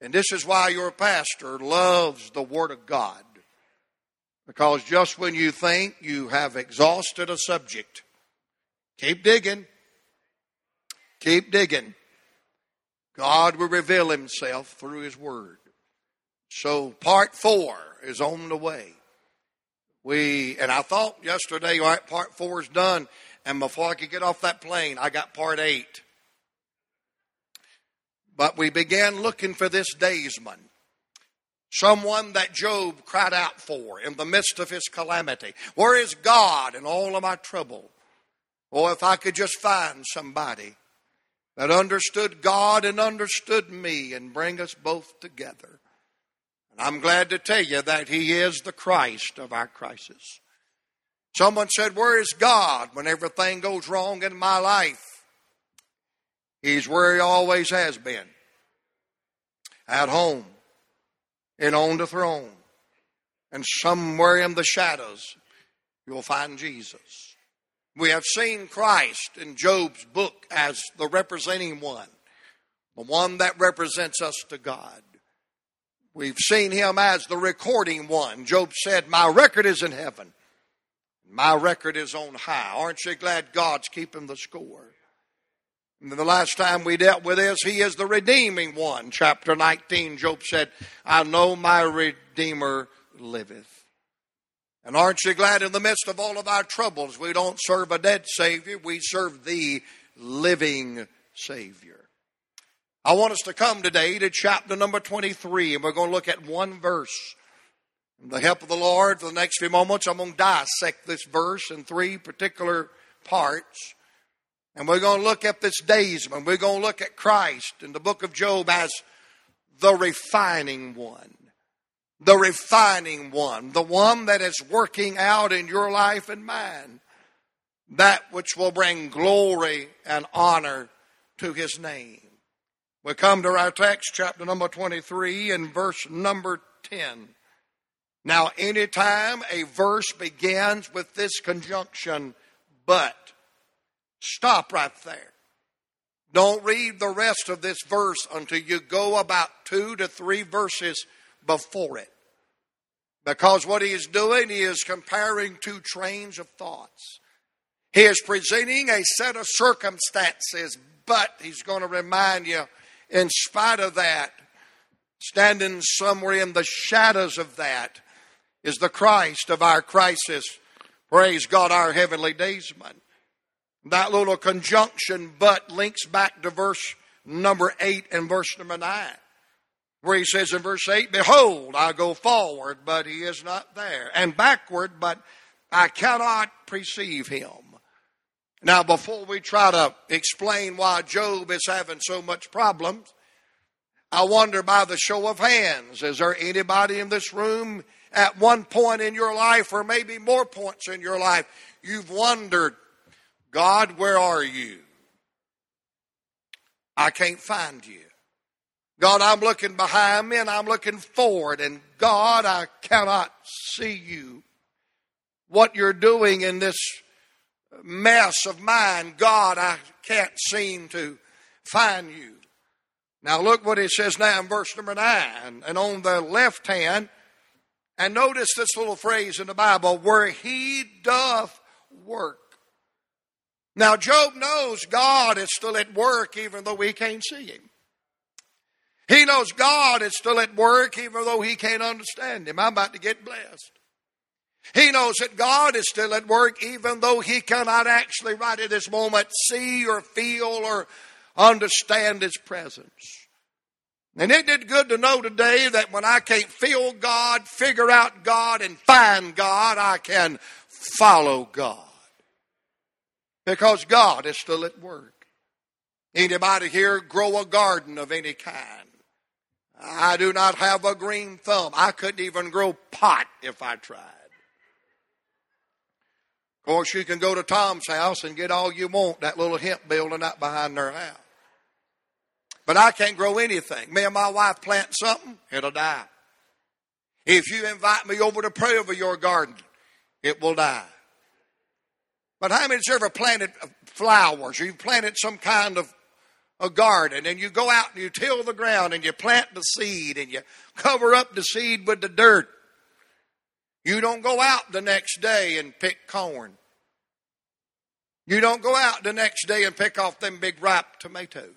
And this is why your pastor loves the Word of God. Because just when you think you have exhausted a subject, keep digging. Keep digging. God will reveal Himself through His Word. So part four is on the way. We and I thought yesterday, all right, part four is done, and before I could get off that plane, I got part eight. But we began looking for this daysman, someone that Job cried out for in the midst of his calamity. Where is God in all of my trouble? Oh, if I could just find somebody that understood God and understood me and bring us both together. And I'm glad to tell you that He is the Christ of our crisis. Someone said, Where is God when everything goes wrong in my life? He's where he always has been at home and on the throne. And somewhere in the shadows, you'll find Jesus. We have seen Christ in Job's book as the representing one, the one that represents us to God. We've seen him as the recording one. Job said, My record is in heaven, my record is on high. Aren't you glad God's keeping the score? And the last time we dealt with this, he is the redeeming one. Chapter 19, Job said, I know my Redeemer liveth. And aren't you glad in the midst of all of our troubles, we don't serve a dead Savior, we serve the living Savior. I want us to come today to chapter number 23, and we're going to look at one verse. With the help of the Lord, for the next few moments, I'm going to dissect this verse in three particular parts. And we're going to look at this daysman. We're going to look at Christ in the book of Job as the refining one. The refining one. The one that is working out in your life and mine. That which will bring glory and honor to his name. We come to our text, chapter number 23 and verse number 10. Now, anytime a verse begins with this conjunction, but, Stop right there. Don't read the rest of this verse until you go about two to three verses before it. Because what he is doing, he is comparing two trains of thoughts. He is presenting a set of circumstances, but he's going to remind you, in spite of that, standing somewhere in the shadows of that, is the Christ of our crisis. Praise God, our heavenly daysman. That little conjunction but links back to verse number 8 and verse number 9, where he says in verse 8, Behold, I go forward, but he is not there, and backward, but I cannot perceive him. Now, before we try to explain why Job is having so much problems, I wonder by the show of hands, is there anybody in this room at one point in your life, or maybe more points in your life, you've wondered, God, where are you? I can't find you. God, I'm looking behind me and I'm looking forward, and God, I cannot see you. What you're doing in this mess of mine, God, I can't seem to find you. Now, look what it says now in verse number 9. And on the left hand, and notice this little phrase in the Bible, where he doth work. Now, Job knows God is still at work even though he can't see him. He knows God is still at work even though he can't understand him. I'm about to get blessed. He knows that God is still at work even though he cannot actually right at this moment see or feel or understand his presence. And it did good to know today that when I can't feel God, figure out God, and find God, I can follow God because God is still at work. Anybody here grow a garden of any kind? I do not have a green thumb. I couldn't even grow pot if I tried. Of course, you can go to Tom's house and get all you want, that little hemp building out behind their house. But I can't grow anything. Me and my wife plant something, it'll die. If you invite me over to pray over your garden, it will die. But how many's ever planted flowers or you planted some kind of a garden and you go out and you till the ground and you plant the seed and you cover up the seed with the dirt. You don't go out the next day and pick corn. You don't go out the next day and pick off them big ripe tomatoes.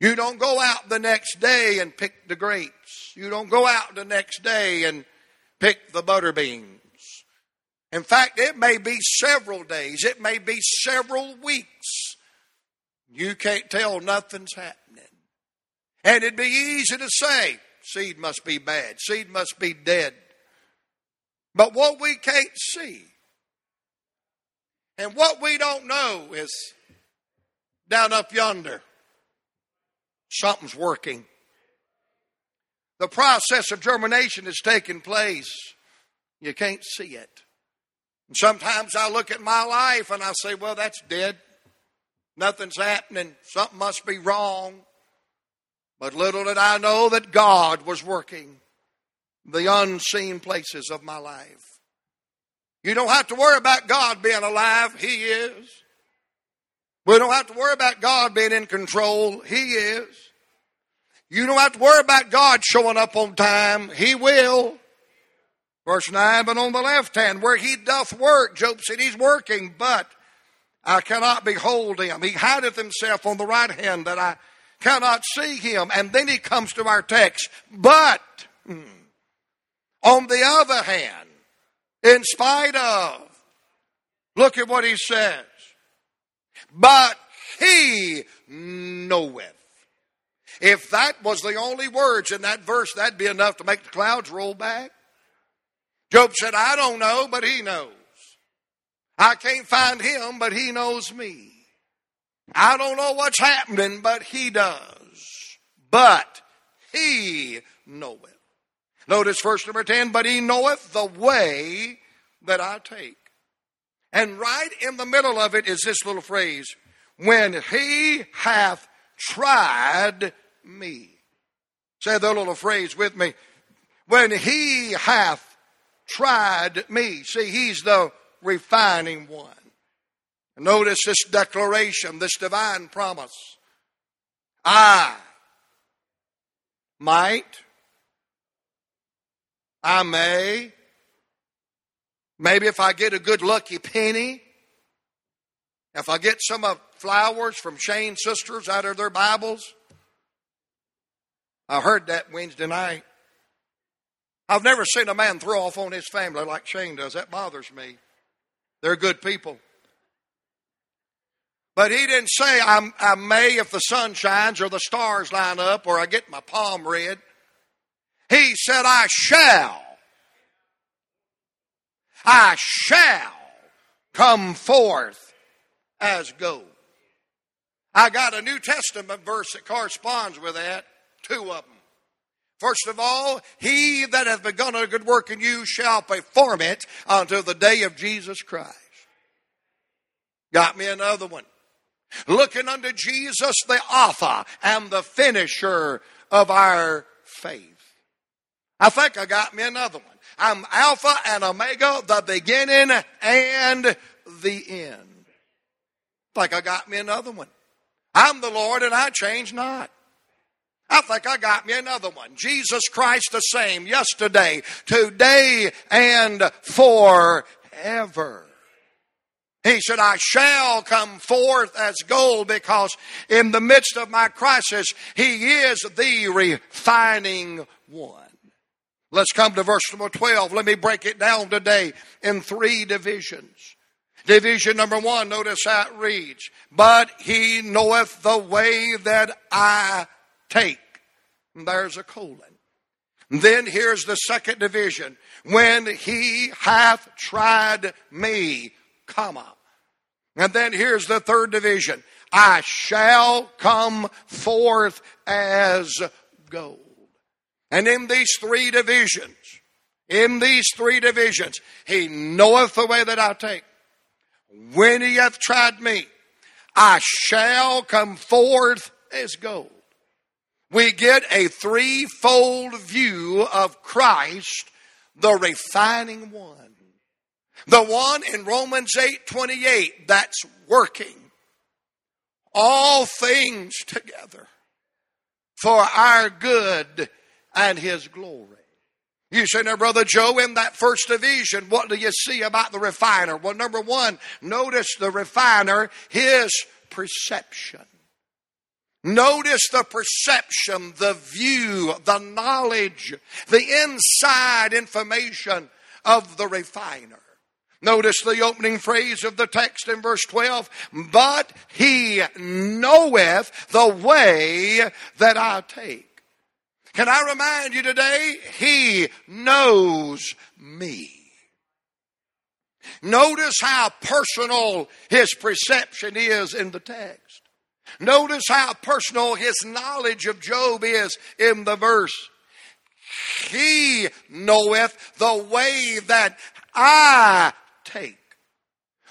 You don't go out the next day and pick the grapes. You don't go out the next day and pick the butter beans. In fact, it may be several days, it may be several weeks. You can't tell nothing's happening. And it'd be easy to say, seed must be bad, seed must be dead. But what we can't see and what we don't know is down up yonder something's working. The process of germination is taking place. You can't see it. And sometimes I look at my life and I say, well, that's dead. Nothing's happening. Something must be wrong. But little did I know that God was working the unseen places of my life. You don't have to worry about God being alive. He is. We don't have to worry about God being in control. He is. You don't have to worry about God showing up on time. He will. Verse 9, but on the left hand, where he doth work, Job said he's working, but I cannot behold him. He hideth himself on the right hand that I cannot see him. And then he comes to our text, but hmm, on the other hand, in spite of, look at what he says, but he knoweth. If that was the only words in that verse, that'd be enough to make the clouds roll back. Job said, I don't know, but he knows. I can't find him, but he knows me. I don't know what's happening, but he does. But he knoweth. Notice verse number 10, but he knoweth the way that I take. And right in the middle of it is this little phrase, when he hath tried me. Say the little phrase with me. When he hath tried me. See, he's the refining one. Notice this declaration, this divine promise. I might, I may, maybe if I get a good lucky penny, if I get some of flowers from Shane's sisters out of their Bibles, I heard that Wednesday night. I've never seen a man throw off on his family like Shane does. That bothers me. They're good people. But he didn't say, i may if the sun shines or the stars line up or I get my palm read. He said, I shall. I shall come forth as gold. I got a New Testament verse that corresponds with that. Two of them. First of all, he that hath begun a good work in you shall perform it until the day of Jesus Christ. Got me another one. Looking unto Jesus, the author and the finisher of our faith. I think I got me another one. I'm Alpha and Omega, the beginning and the end. Like I got me another one. I'm the Lord and I change not. I think I got me another one. Jesus Christ the same yesterday, today, and forever. He said, I shall come forth as gold because in the midst of my crisis, He is the refining one. Let's come to verse number 12. Let me break it down today in three divisions. Division number one, notice how it reads, But He knoweth the way that I take. There's a colon. Then here's the second division. When he hath tried me, comma. And then here's the third division. I shall come forth as gold. And in these three divisions, in these three divisions, he knoweth the way that I take. When he hath tried me, I shall come forth as gold we get a threefold view of Christ, the refining one. The one in Romans 8 28 that's working all things together for our good and his glory. You say, now, Brother Joe, in that first division, what do you see about the refiner? Well, number one, notice the refiner, his perception. Notice the perception, the view, the knowledge, the inside information of the refiner. Notice the opening phrase of the text in verse 12. But he knoweth the way that I take. Can I remind you today? He knows me. Notice how personal his perception is in the text. Notice how personal his knowledge of Job is in the verse. He knoweth the way that I take.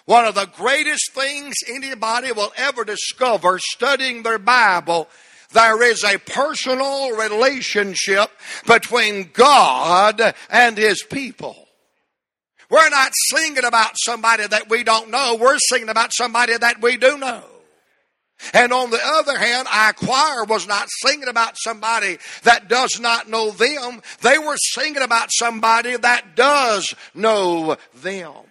One of the greatest things anybody will ever discover studying their Bible, there is a personal relationship between God and His people. We're not singing about somebody that we don't know. We're singing about somebody that we do know. And on the other hand, our choir was not singing about somebody that does not know them. They were singing about somebody that does know them.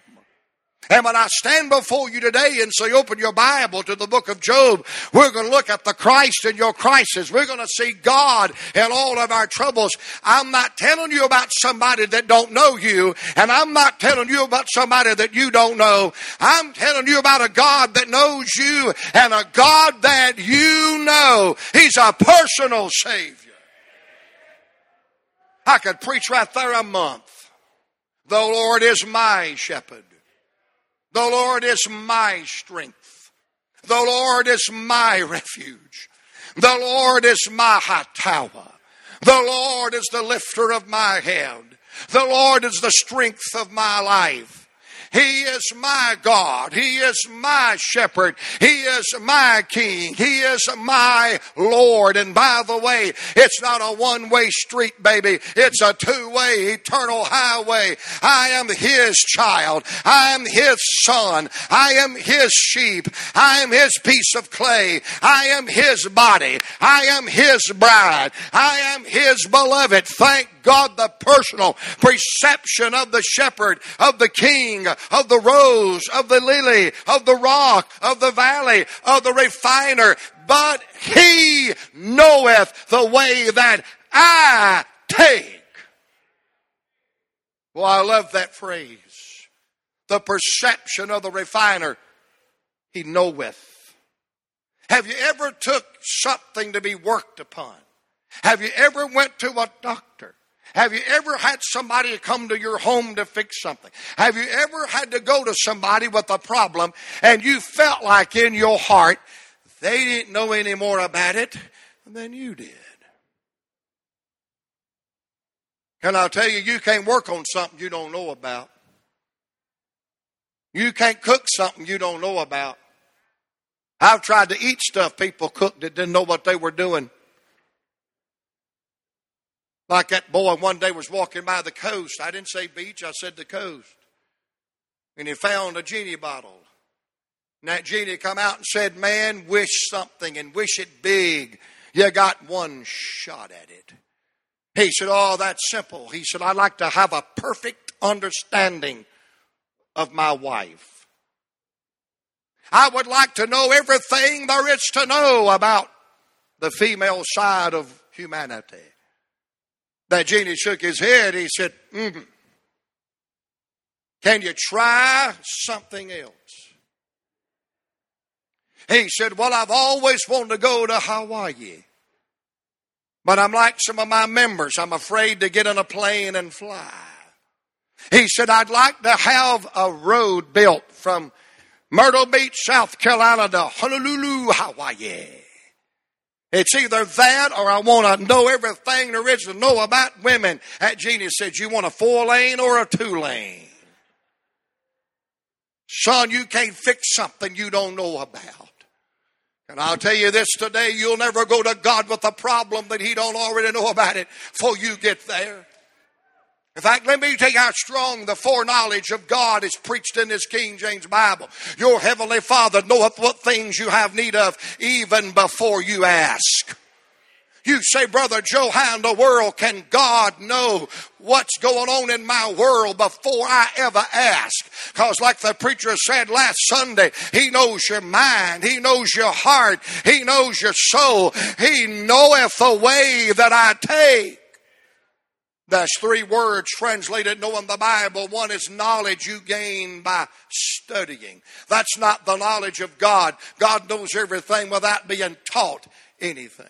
And when I stand before you today and say, open your Bible to the book of Job, we're going to look at the Christ in your crisis. We're going to see God in all of our troubles. I'm not telling you about somebody that don't know you, and I'm not telling you about somebody that you don't know. I'm telling you about a God that knows you and a God that you know. He's a personal Savior. I could preach right there a month. The Lord is my shepherd. The Lord is my strength. The Lord is my refuge. The Lord is my high tower. The Lord is the lifter of my head. The Lord is the strength of my life. He is my God. He is my shepherd. He is my king. He is my Lord. And by the way, it's not a one way street, baby. It's a two way eternal highway. I am his child. I am his son. I am his sheep. I am his piece of clay. I am his body. I am his bride. I am his beloved. Thank God the personal perception of the shepherd, of the king, of the rose, of the lily, of the rock, of the valley, of the refiner. But he knoweth the way that I take. Well, I love that phrase. The perception of the refiner. He knoweth. Have you ever took something to be worked upon? Have you ever went to a doctor? Have you ever had somebody come to your home to fix something? Have you ever had to go to somebody with a problem and you felt like in your heart they didn't know any more about it than you did? Can I tell you, you can't work on something you don't know about. You can't cook something you don't know about. I've tried to eat stuff people cooked that didn't know what they were doing. Like that boy one day was walking by the coast. I didn't say beach, I said the coast. And he found a genie bottle. And that genie come out and said, Man, wish something and wish it big. You got one shot at it. He said, Oh, that's simple. He said, I'd like to have a perfect understanding of my wife. I would like to know everything there is to know about the female side of humanity. That genie shook his head. He said, mm Can you try something else? He said, Well, I've always wanted to go to Hawaii. But I'm like some of my members. I'm afraid to get on a plane and fly. He said, I'd like to have a road built from Myrtle Beach, South Carolina to Honolulu, Hawaii. It's either that or I want to know everything there is to know about women. That genius said, You want a four lane or a two lane? Son, you can't fix something you don't know about. And I'll tell you this today, you'll never go to God with a problem that He don't already know about it before you get there. In fact, let me tell you how strong the foreknowledge of God is preached in this King James Bible. Your heavenly Father knoweth what things you have need of even before you ask. You say, Brother Joe, how in the world can God know what's going on in my world before I ever ask? Because, like the preacher said last Sunday, He knows your mind, He knows your heart, He knows your soul, He knoweth the way that I take. That's three words translated knowing the Bible. One is knowledge you gain by studying. That's not the knowledge of God. God knows everything without being taught anything.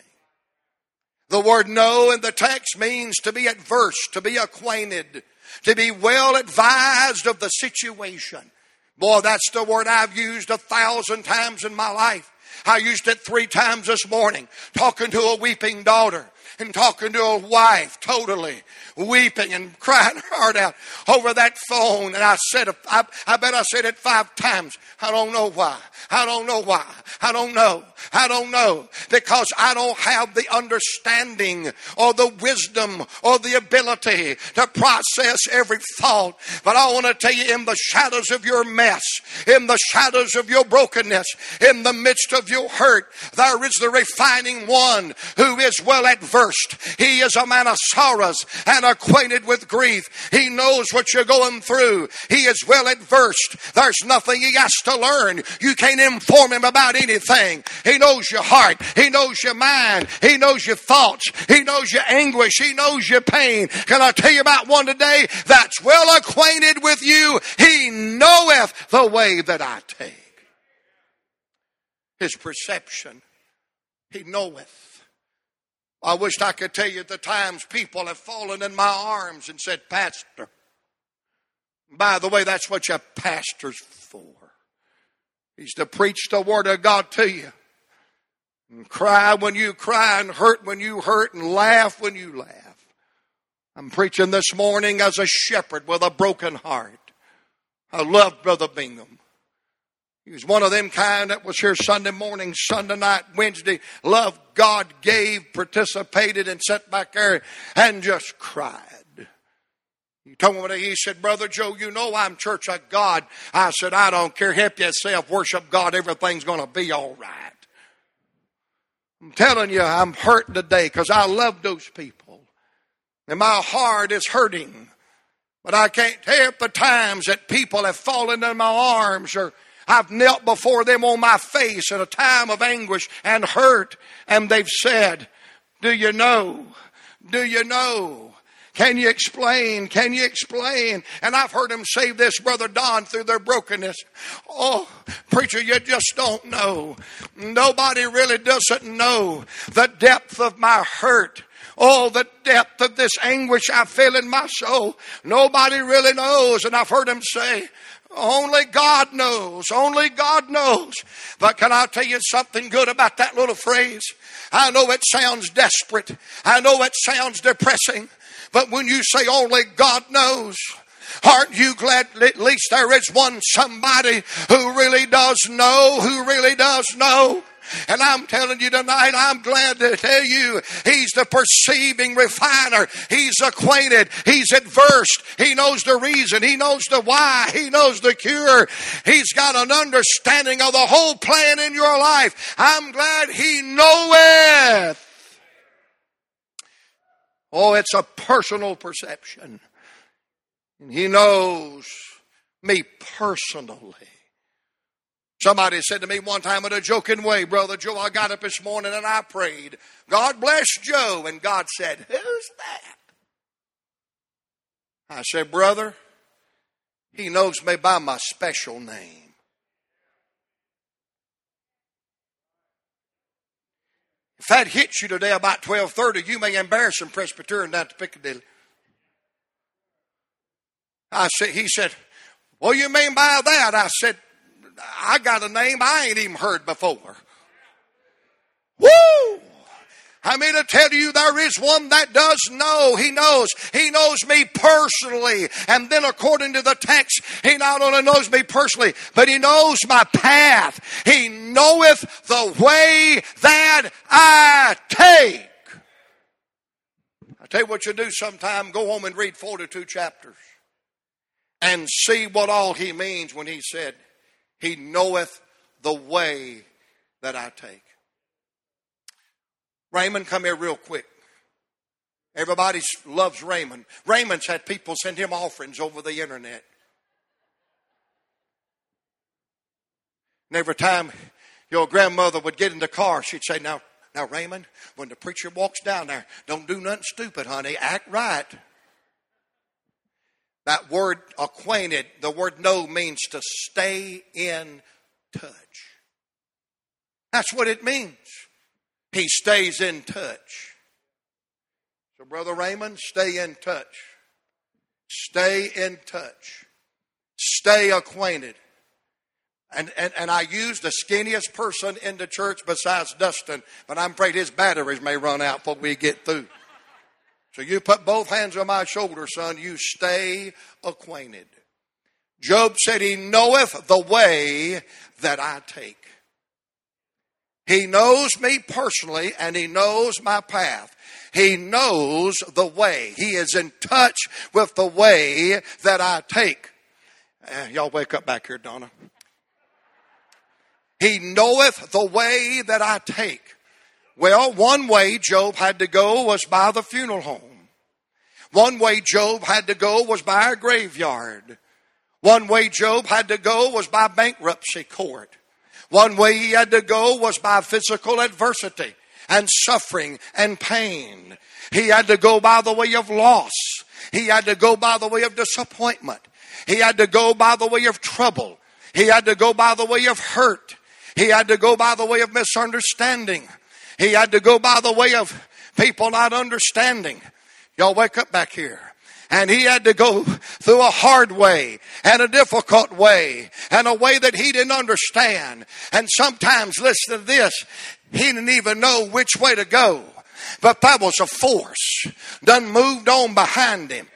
The word know in the text means to be at adverse, to be acquainted, to be well advised of the situation. Boy, that's the word I've used a thousand times in my life. I used it three times this morning, talking to a weeping daughter and talking to a wife totally weeping and crying her heart out over that phone. And I said, I, I bet I said it five times. I don't know why. I don't know why. I don't know. I don't know. Because I don't have the understanding or the wisdom or the ability to process every thought. But I want to tell you, in the shadows of your mess, in the shadows of your brokenness, in the midst of your hurt, there is the refining one who is well adversed. He is a man of sorrows and acquainted with grief. He knows what you're going through. He is well adversed. There's nothing he has to learn. You can't inform him about anything. He knows your heart. He knows your mind. He knows your thoughts. He knows your anguish. He knows your pain. Can I tell you about one today that's well acquainted with you? He knoweth the way that I take. His perception. He knoweth. I wished I could tell you the times people have fallen in my arms and said, Pastor. By the way, that's what your pastor's for. He's to preach the word of God to you. And cry when you cry and hurt when you hurt and laugh when you laugh. I'm preaching this morning as a shepherd with a broken heart. I love Brother Bingham. He was one of them kind that was here Sunday morning, Sunday night, Wednesday, loved God, gave, participated, and sat back there and just cried. He told me, he said, Brother Joe, you know I'm church of God. I said, I don't care. Help yourself, worship God. Everything's going to be all right. I'm telling you, I'm hurt today because I love those people. And my heart is hurting. But I can't help the times that people have fallen in my arms or I've knelt before them on my face in a time of anguish and hurt, and they've said, Do you know? Do you know? Can you explain? Can you explain? And I've heard them say this, Brother Don, through their brokenness. Oh, preacher, you just don't know. Nobody really doesn't know the depth of my hurt. Oh, the depth of this anguish I feel in my soul. Nobody really knows. And I've heard them say, only God knows. Only God knows. But can I tell you something good about that little phrase? I know it sounds desperate. I know it sounds depressing. But when you say only God knows, aren't you glad at least there is one somebody who really does know, who really does know? And I'm telling you tonight, I'm glad to tell you, He's the perceiving refiner. He's acquainted. He's adversed. He knows the reason. He knows the why. He knows the cure. He's got an understanding of the whole plan in your life. I'm glad He knoweth. Oh, it's a personal perception. And He knows me personally. Somebody said to me one time in a joking way, Brother Joe, I got up this morning and I prayed, God bless Joe. And God said, Who's that? I said, Brother, he knows me by my special name. If that hits you today about 1230, you may embarrass some Presbyterian down to Piccadilly. I said, he said, what do you mean by that? I said, I got a name I ain't even heard before. Woo! I mean to tell you there is one that does know. He knows. He knows me personally. And then according to the text, he not only knows me personally, but he knows my path. He knoweth the way that I take. I tell you what you do sometime, go home and read 42 chapters and see what all he means when he said, He knoweth the way that I take. Raymond, come here real quick. Everybody loves Raymond. Raymond's had people send him offerings over the internet. And every time your grandmother would get in the car, she'd say, Now, now, Raymond, when the preacher walks down there, don't do nothing stupid, honey. Act right. That word acquainted, the word know means to stay in touch. That's what it means. He stays in touch. So, Brother Raymond, stay in touch. Stay in touch. Stay acquainted. And, and, and I use the skinniest person in the church besides Dustin, but I'm afraid his batteries may run out before we get through. So you put both hands on my shoulder, son. You stay acquainted. Job said, He knoweth the way that I take. He knows me personally and he knows my path. He knows the way. He is in touch with the way that I take. Uh, y'all wake up back here, Donna. He knoweth the way that I take. Well, one way Job had to go was by the funeral home. One way Job had to go was by a graveyard. One way Job had to go was by bankruptcy court. One way he had to go was by physical adversity and suffering and pain. He had to go by the way of loss. He had to go by the way of disappointment. He had to go by the way of trouble. He had to go by the way of hurt. He had to go by the way of misunderstanding. He had to go by the way of people not understanding. Y'all wake up back here. And he had to go through a hard way and a difficult way and a way that he didn't understand. And sometimes, listen to this, he didn't even know which way to go. But that was a force done moved on behind him.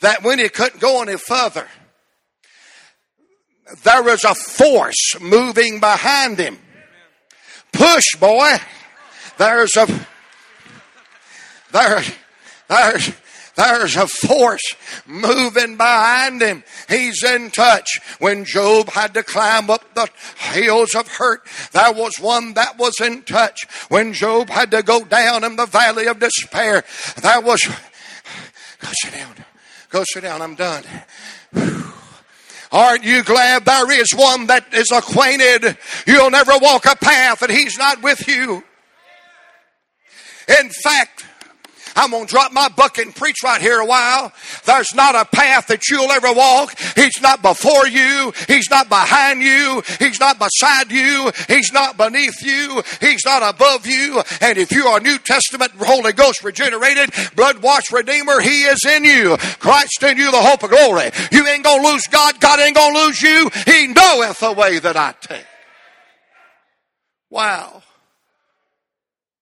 That when he couldn't go any further, there was a force moving behind him. Push, boy. There's a there, there's there's a force moving behind him. He's in touch. When Job had to climb up the hills of hurt, there was one that was in touch. When Job had to go down in the valley of despair, there was. Go sit down. Go sit down. I'm done. Aren't you glad there is one that is acquainted? You'll never walk a path that he's not with you. In fact, I'm going to drop my bucket and preach right here a while. There's not a path that you'll ever walk. He's not before you. He's not behind you. He's not beside you. He's not beneath you. He's not above you. And if you are New Testament, Holy Ghost regenerated, blood washed Redeemer, He is in you. Christ in you, the hope of glory. You ain't going to lose God. God ain't going to lose you. He knoweth the way that I take. Wow.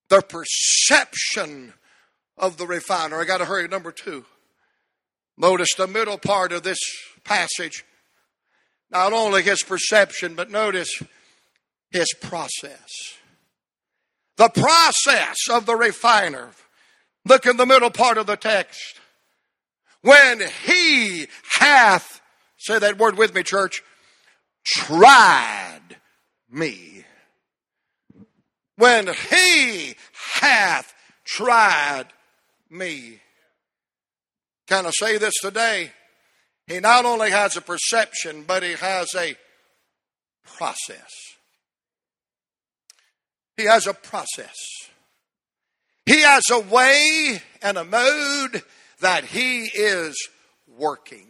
The perception of the refiner. I got to hurry. Number two. Notice the middle part of this passage. Not only his perception, but notice his process. The process of the refiner. Look in the middle part of the text. When he hath, say that word with me, church, tried me. When he hath tried me. Can I say this today? He not only has a perception, but he has a process. He has a process. He has a way and a mode that he is working.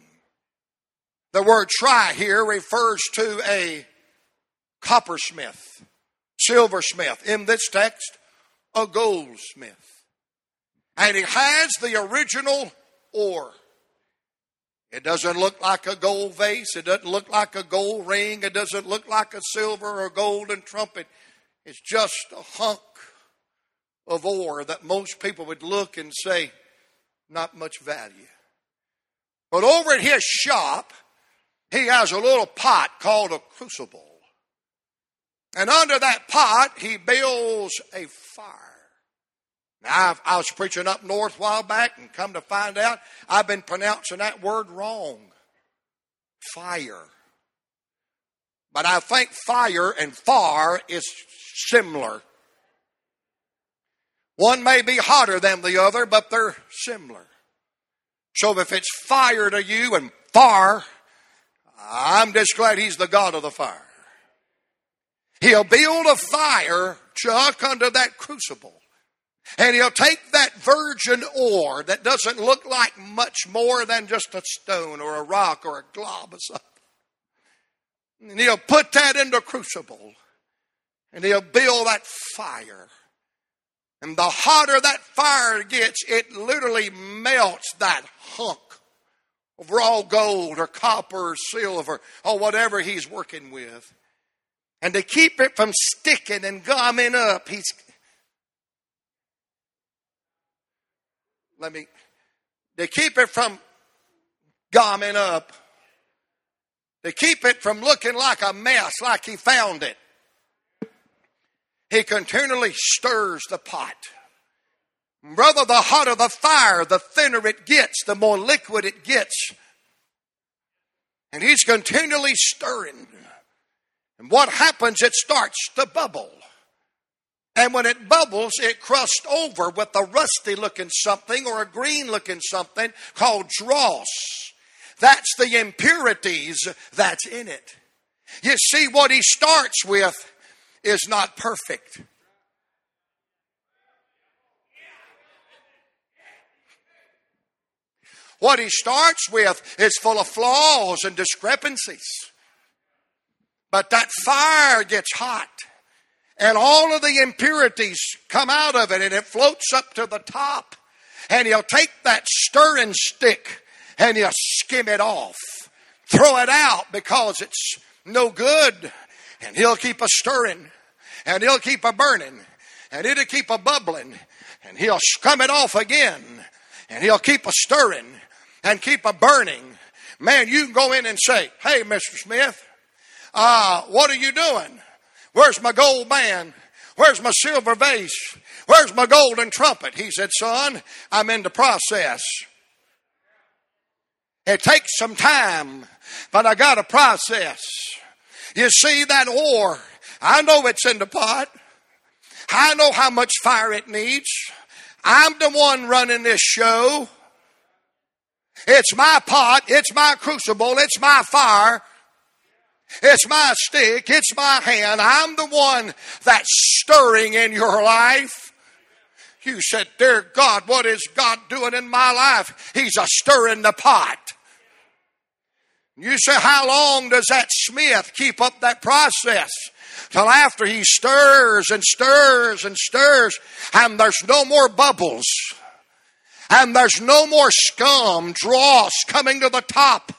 The word try here refers to a coppersmith, silversmith. In this text, a goldsmith. And he has the original ore. It doesn't look like a gold vase. It doesn't look like a gold ring. It doesn't look like a silver or golden trumpet. It's just a hunk of ore that most people would look and say, not much value. But over at his shop, he has a little pot called a crucible. And under that pot, he builds a fire. Now, I was preaching up north a while back and come to find out I've been pronouncing that word wrong. Fire. But I think fire and far is similar. One may be hotter than the other, but they're similar. So if it's fire to you and far, I'm just glad he's the God of the fire. He'll build a fire, Chuck, under that crucible. And he'll take that virgin ore that doesn't look like much more than just a stone or a rock or a glob or something. And he'll put that in the crucible. And he'll build that fire. And the hotter that fire gets, it literally melts that hunk of raw gold or copper or silver or whatever he's working with. And to keep it from sticking and gumming up, he's. Let me. To keep it from gumming up, to keep it from looking like a mess, like he found it, he continually stirs the pot. Brother, the hotter the fire, the thinner it gets, the more liquid it gets. And he's continually stirring. And what happens? It starts to bubble. And when it bubbles, it crusts over with a rusty looking something or a green looking something called dross. That's the impurities that's in it. You see, what he starts with is not perfect. What he starts with is full of flaws and discrepancies. But that fire gets hot and all of the impurities come out of it and it floats up to the top. And he'll take that stirring stick and he'll skim it off, throw it out because it's no good. And he'll keep a stirring and he'll keep a burning and it'll keep a bubbling and he'll scum it off again and he'll keep a stirring and keep a burning. Man, you can go in and say, Hey, Mr. Smith, uh, what are you doing? Where's my gold band? Where's my silver vase? Where's my golden trumpet? He said, Son, I'm in the process. It takes some time, but I got a process. You see that ore, I know it's in the pot. I know how much fire it needs. I'm the one running this show. It's my pot, it's my crucible, it's my fire. It's my stick. It's my hand. I'm the one that's stirring in your life. You said, Dear God, what is God doing in my life? He's a stirring the pot. You say, How long does that smith keep up that process? Till after he stirs and stirs and stirs, and there's no more bubbles, and there's no more scum, dross coming to the top.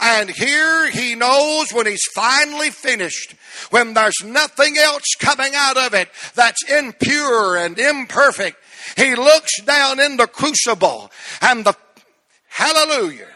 And here he knows when he's finally finished, when there's nothing else coming out of it that's impure and imperfect, he looks down in the crucible and the, hallelujah,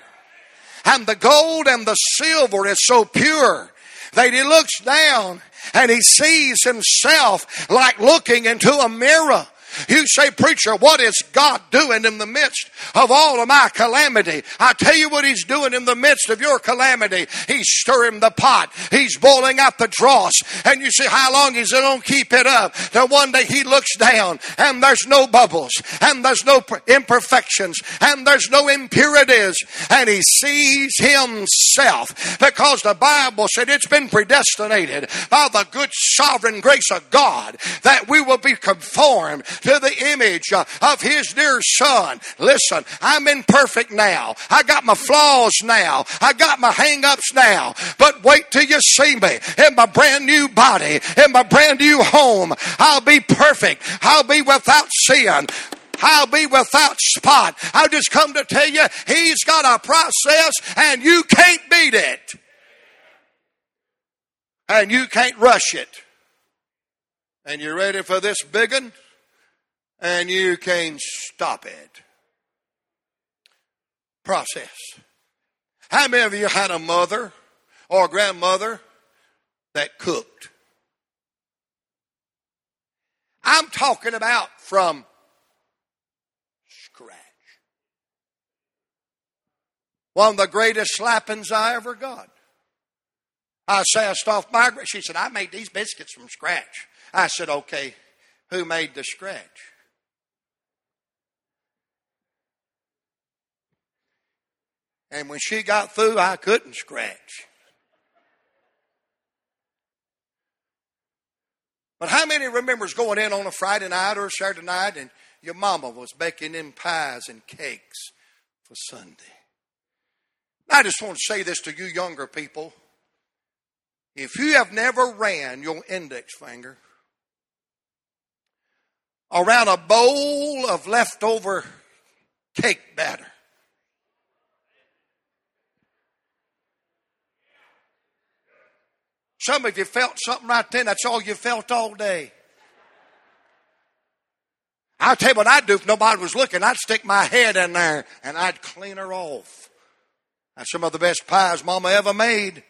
and the gold and the silver is so pure that he looks down and he sees himself like looking into a mirror. You say, preacher, what is God doing in the midst of all of my calamity? I tell you what he's doing in the midst of your calamity. He's stirring the pot. He's boiling up the dross. And you see, how long is it going to keep it up? Till one day he looks down and there's no bubbles and there's no imperfections and there's no impurities and he sees himself because the Bible said it's been predestinated by the good sovereign grace of God that we will be conformed to the image uh, of his dear son. Listen, I'm imperfect now. I got my flaws now. I got my hang ups now. But wait till you see me in my brand new body, in my brand new home. I'll be perfect. I'll be without sin. I'll be without spot. I've just come to tell you, He's got a process and you can't beat it. And you can't rush it. And you're ready for this big one? and you can stop it. Process. How many of you had a mother or a grandmother that cooked? I'm talking about from scratch. One of the greatest slappings I ever got. I asked off Margaret. She said, I made these biscuits from scratch. I said, okay, who made the scratch? And when she got through, I couldn't scratch. But how many remembers going in on a Friday night or a Saturday night and your mama was baking them pies and cakes for Sunday? I just want to say this to you younger people. If you have never ran your index finger around a bowl of leftover cake batter, Some of you felt something right then. That's all you felt all day. I'll tell you what I'd do if nobody was looking. I'd stick my head in there and I'd clean her off. That's some of the best pies Mama ever made.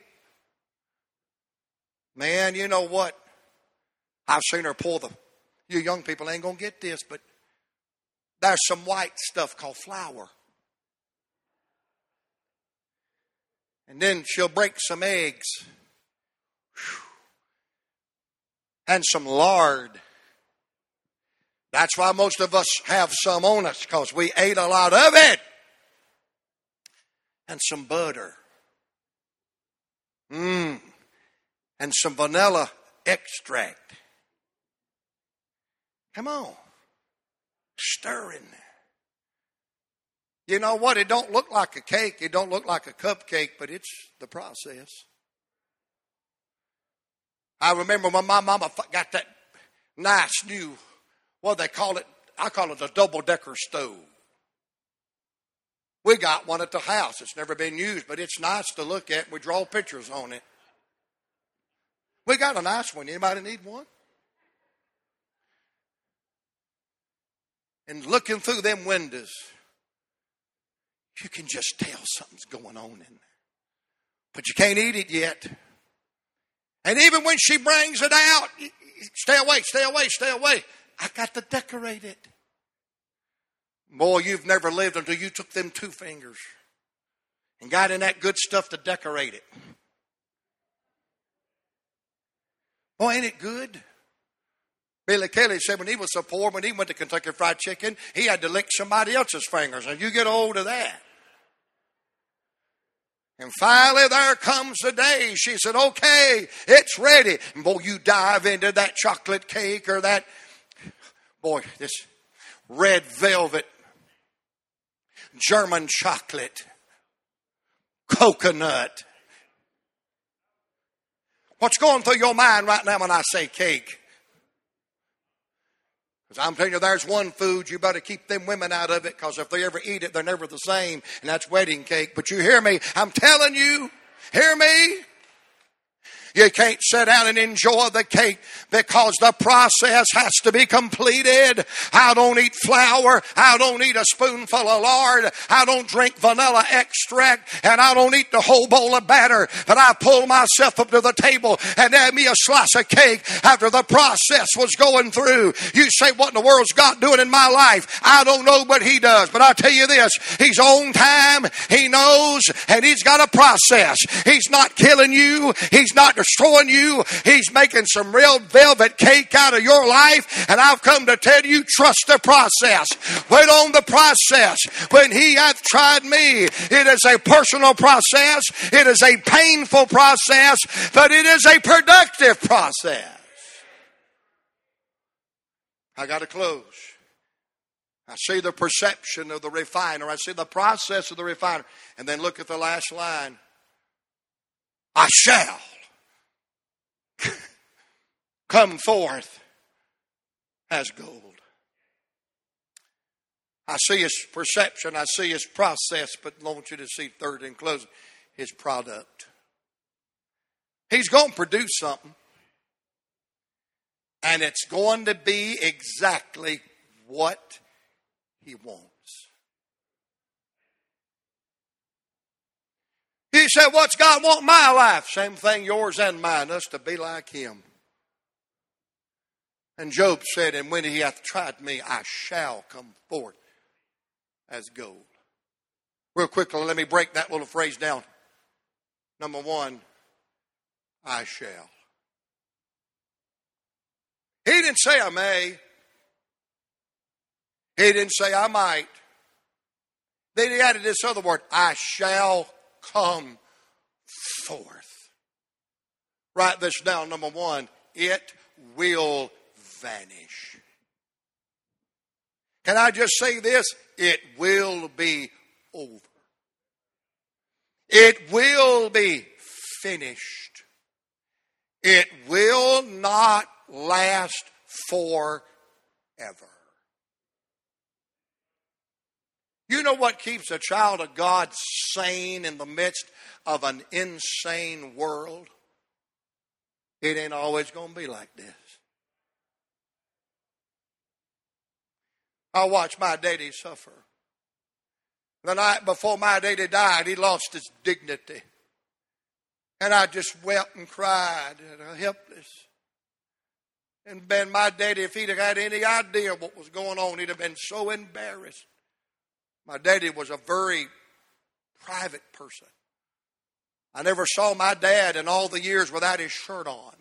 Man, you know what? I've seen her pull the. You young people ain't gonna get this, but there's some white stuff called flour. And then she'll break some eggs and some lard. That's why most of us have some on us because we ate a lot of it. And some butter. Mmm. And some vanilla extract. Come on. Stirring. You know what? It don't look like a cake. It don't look like a cupcake, but it's the process. I remember when my mama got that nice new, what they call it, I call it a double decker stove. We got one at the house. It's never been used, but it's nice to look at. We draw pictures on it. We got a nice one. Anybody need one? And looking through them windows, you can just tell something's going on in there. But you can't eat it yet. And even when she brings it out, stay away, stay away, stay away. I got to decorate it. Boy, you've never lived until you took them two fingers and got in that good stuff to decorate it. Boy, ain't it good? Billy Kelly said when he was so poor, when he went to Kentucky Fried Chicken, he had to lick somebody else's fingers. And you get hold of that. And finally, there comes the day. She said, okay, it's ready. And boy, you dive into that chocolate cake or that, boy, this red velvet, German chocolate, coconut. What's going through your mind right now when I say cake? Because I'm telling you, there's one food, you better keep them women out of it because if they ever eat it, they're never the same, and that's wedding cake. But you hear me? I'm telling you, hear me? You can't sit down and enjoy the cake because the process has to be completed. I don't eat flour. I don't eat a spoonful of lard. I don't drink vanilla extract and I don't eat the whole bowl of batter. But I pull myself up to the table and add me a slice of cake after the process was going through. You say, what in the world's God doing in my life? I don't know what he does, but I tell you this, he's on time. He knows and he's got a process. He's not killing you. He's not destroying you. He's making some real velvet cake out of your life. And I've come to tell you, trust the process. Wait on the process. When He hath tried me, it is a personal process. It is a painful process, but it is a productive process. I got to close. I see the perception of the refiner. I see the process of the refiner. And then look at the last line. I shall come forth as gold. I see his perception, I see his process, but I want you to see third and closing his product. He's going to produce something, and it's going to be exactly what he wants. He said, What's God want my life? Same thing, yours and mine, us to be like him. And Job said, And when he hath tried me, I shall come forth as gold. Real quickly, let me break that little phrase down. Number one, I shall. He didn't say I may. He didn't say I might. Then he added this other word I shall come forth. Write this down. Number one, it will vanish. Can I just say this? It will be over. It will be finished. It will not last forever. You know what keeps a child of God sane in the midst of an insane world? It ain't always going to be like this. I watched my daddy suffer. The night before my daddy died, he lost his dignity. And I just wept and cried, and I helpless. And Ben, my daddy, if he'd have had any idea what was going on, he'd have been so embarrassed. My daddy was a very private person. I never saw my dad in all the years without his shirt on.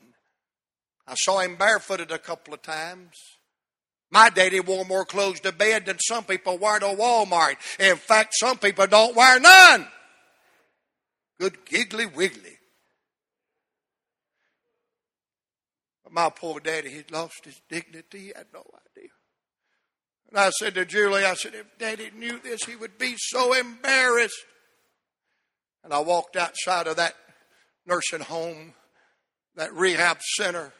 I saw him barefooted a couple of times. My daddy wore more clothes to bed than some people wear to Walmart. In fact, some people don't wear none. Good giggly wiggly. But my poor daddy, he'd lost his dignity. He had no idea. And I said to Julie, I said, if daddy knew this, he would be so embarrassed. And I walked outside of that nursing home, that rehab center,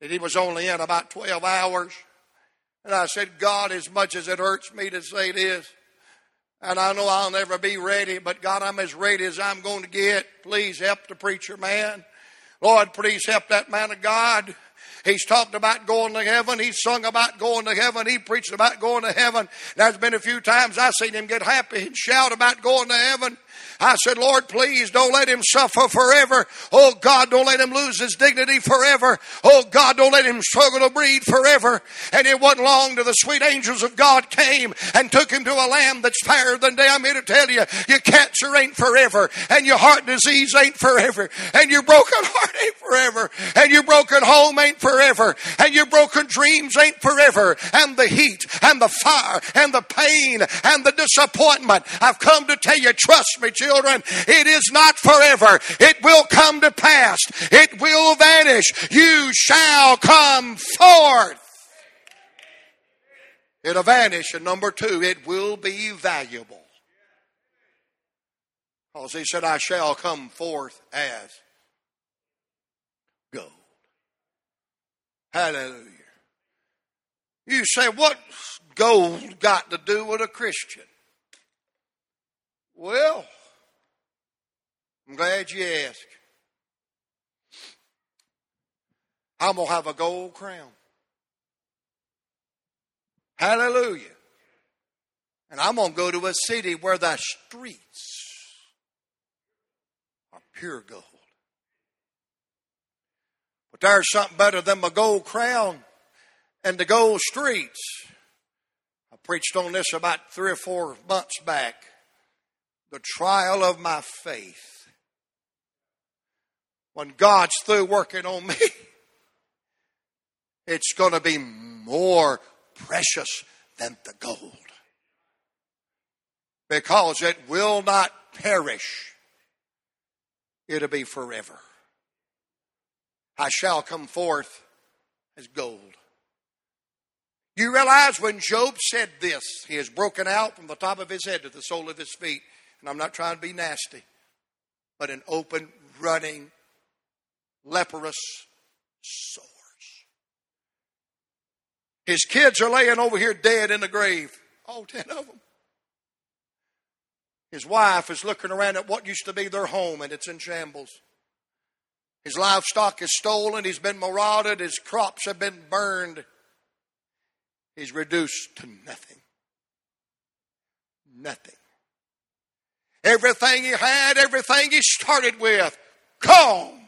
that he was only in about 12 hours. And I said, God, as much as it hurts me to say this, and I know I'll never be ready, but God, I'm as ready as I'm going to get. Please help the preacher man. Lord, please help that man of God. He's talked about going to heaven. He's sung about going to heaven. He preached about going to heaven. There's been a few times I've seen him get happy and shout about going to heaven. I said, Lord, please don't let him suffer forever. Oh God, don't let him lose his dignity forever. Oh God, don't let him struggle to breathe forever. And it wasn't long till the sweet angels of God came and took him to a lamb that's fairer than day. I'm here to tell you, your cancer ain't forever, and your heart disease ain't forever, and your broken heart ain't forever, and your broken home ain't forever, and your broken dreams ain't forever, and the heat, and the fire, and the pain, and the disappointment. I've come to tell you, trust me, children, it is not forever. It will come to pass. It will vanish. You shall come forth. It'll vanish. And number two, it will be valuable. Because he said, I shall come forth as gold. Hallelujah. You say, what's gold got to do with a Christian? Well, I'm glad you asked. I'm going to have a gold crown. Hallelujah. And I'm going to go to a city where the streets are pure gold. But there's something better than my gold crown and the gold streets. I preached on this about three or four months back. The trial of my faith when God's through working on me, it's going to be more precious than the gold. Because it will not perish, it'll be forever. I shall come forth as gold. You realize when Job said this, he is broken out from the top of his head to the sole of his feet. And I'm not trying to be nasty, but an open, running leprous sores. His kids are laying over here dead in the grave, all ten of them. His wife is looking around at what used to be their home and it's in shambles. His livestock is stolen, he's been marauded, his crops have been burned. He's reduced to nothing. Nothing. Everything he had, everything he started with, gone.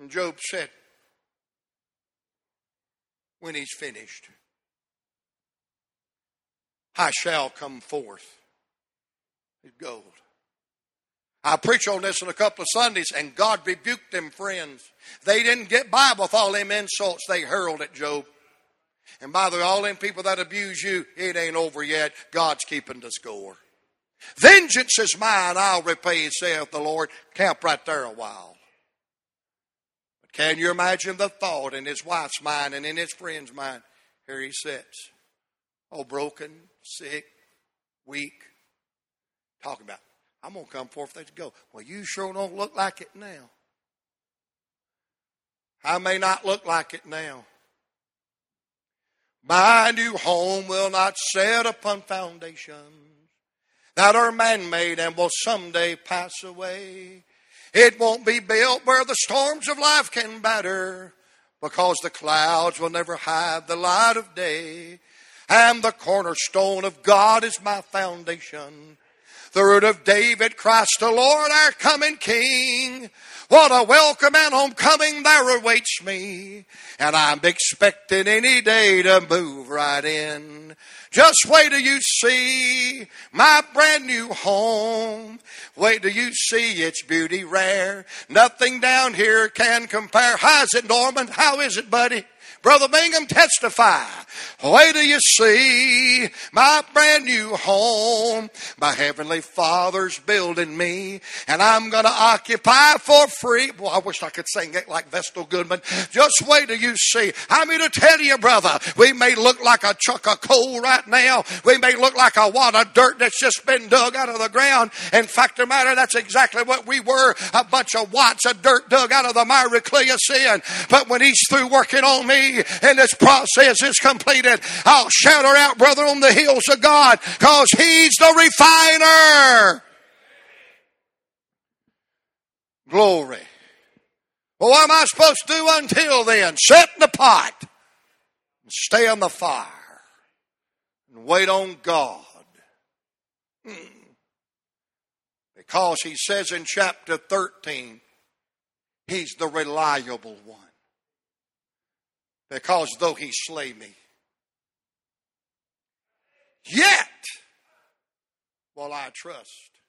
And Job said, when he's finished, I shall come forth It's gold. I preached on this in a couple of Sundays, and God rebuked them friends. They didn't get by with all them insults they hurled at Job. And by the way, all them people that abuse you, it ain't over yet. God's keeping the score. Vengeance is mine, I'll repay, saith the Lord. Camp right there a while. Can you imagine the thought in his wife's mind and in his friend's mind? Here he sits. Oh, broken, sick, weak. Talking about I'm going to come forth to go. Well, you sure don't look like it now. I may not look like it now. My new home will not set upon foundations that are man made and will someday pass away. It won't be built where the storms of life can batter because the clouds will never hide the light of day. And the cornerstone of God is my foundation the root of David, Christ the Lord, our coming King. What a welcome and homecoming there awaits me. And I'm expecting any day to move right in. Just wait till you see my brand new home. Wait till you see its beauty rare. Nothing down here can compare. How's it, Norman? How is it, buddy? Brother Bingham, testify. Wait till you see my brand new home. My heavenly Father's building me, and I'm going to occupy for free. Boy, I wish I could sing it like Vestal Goodman. Just wait till you see. I'm here to tell you, brother, we may look like a chunk of coal right now. We may look like a wad of dirt that's just been dug out of the ground. In fact, the matter, that's exactly what we were a bunch of wads of dirt dug out of the miry clay of sin. But when He's through working on me, and this process is completed, I'll shout her out, brother, on the hills of God, because He's the refiner. Glory. Well, what am I supposed to do until then? Set in the pot and stay on the fire and wait on God. Hmm. Because he says in chapter 13, he's the reliable one because though he slay me, yet will I trust.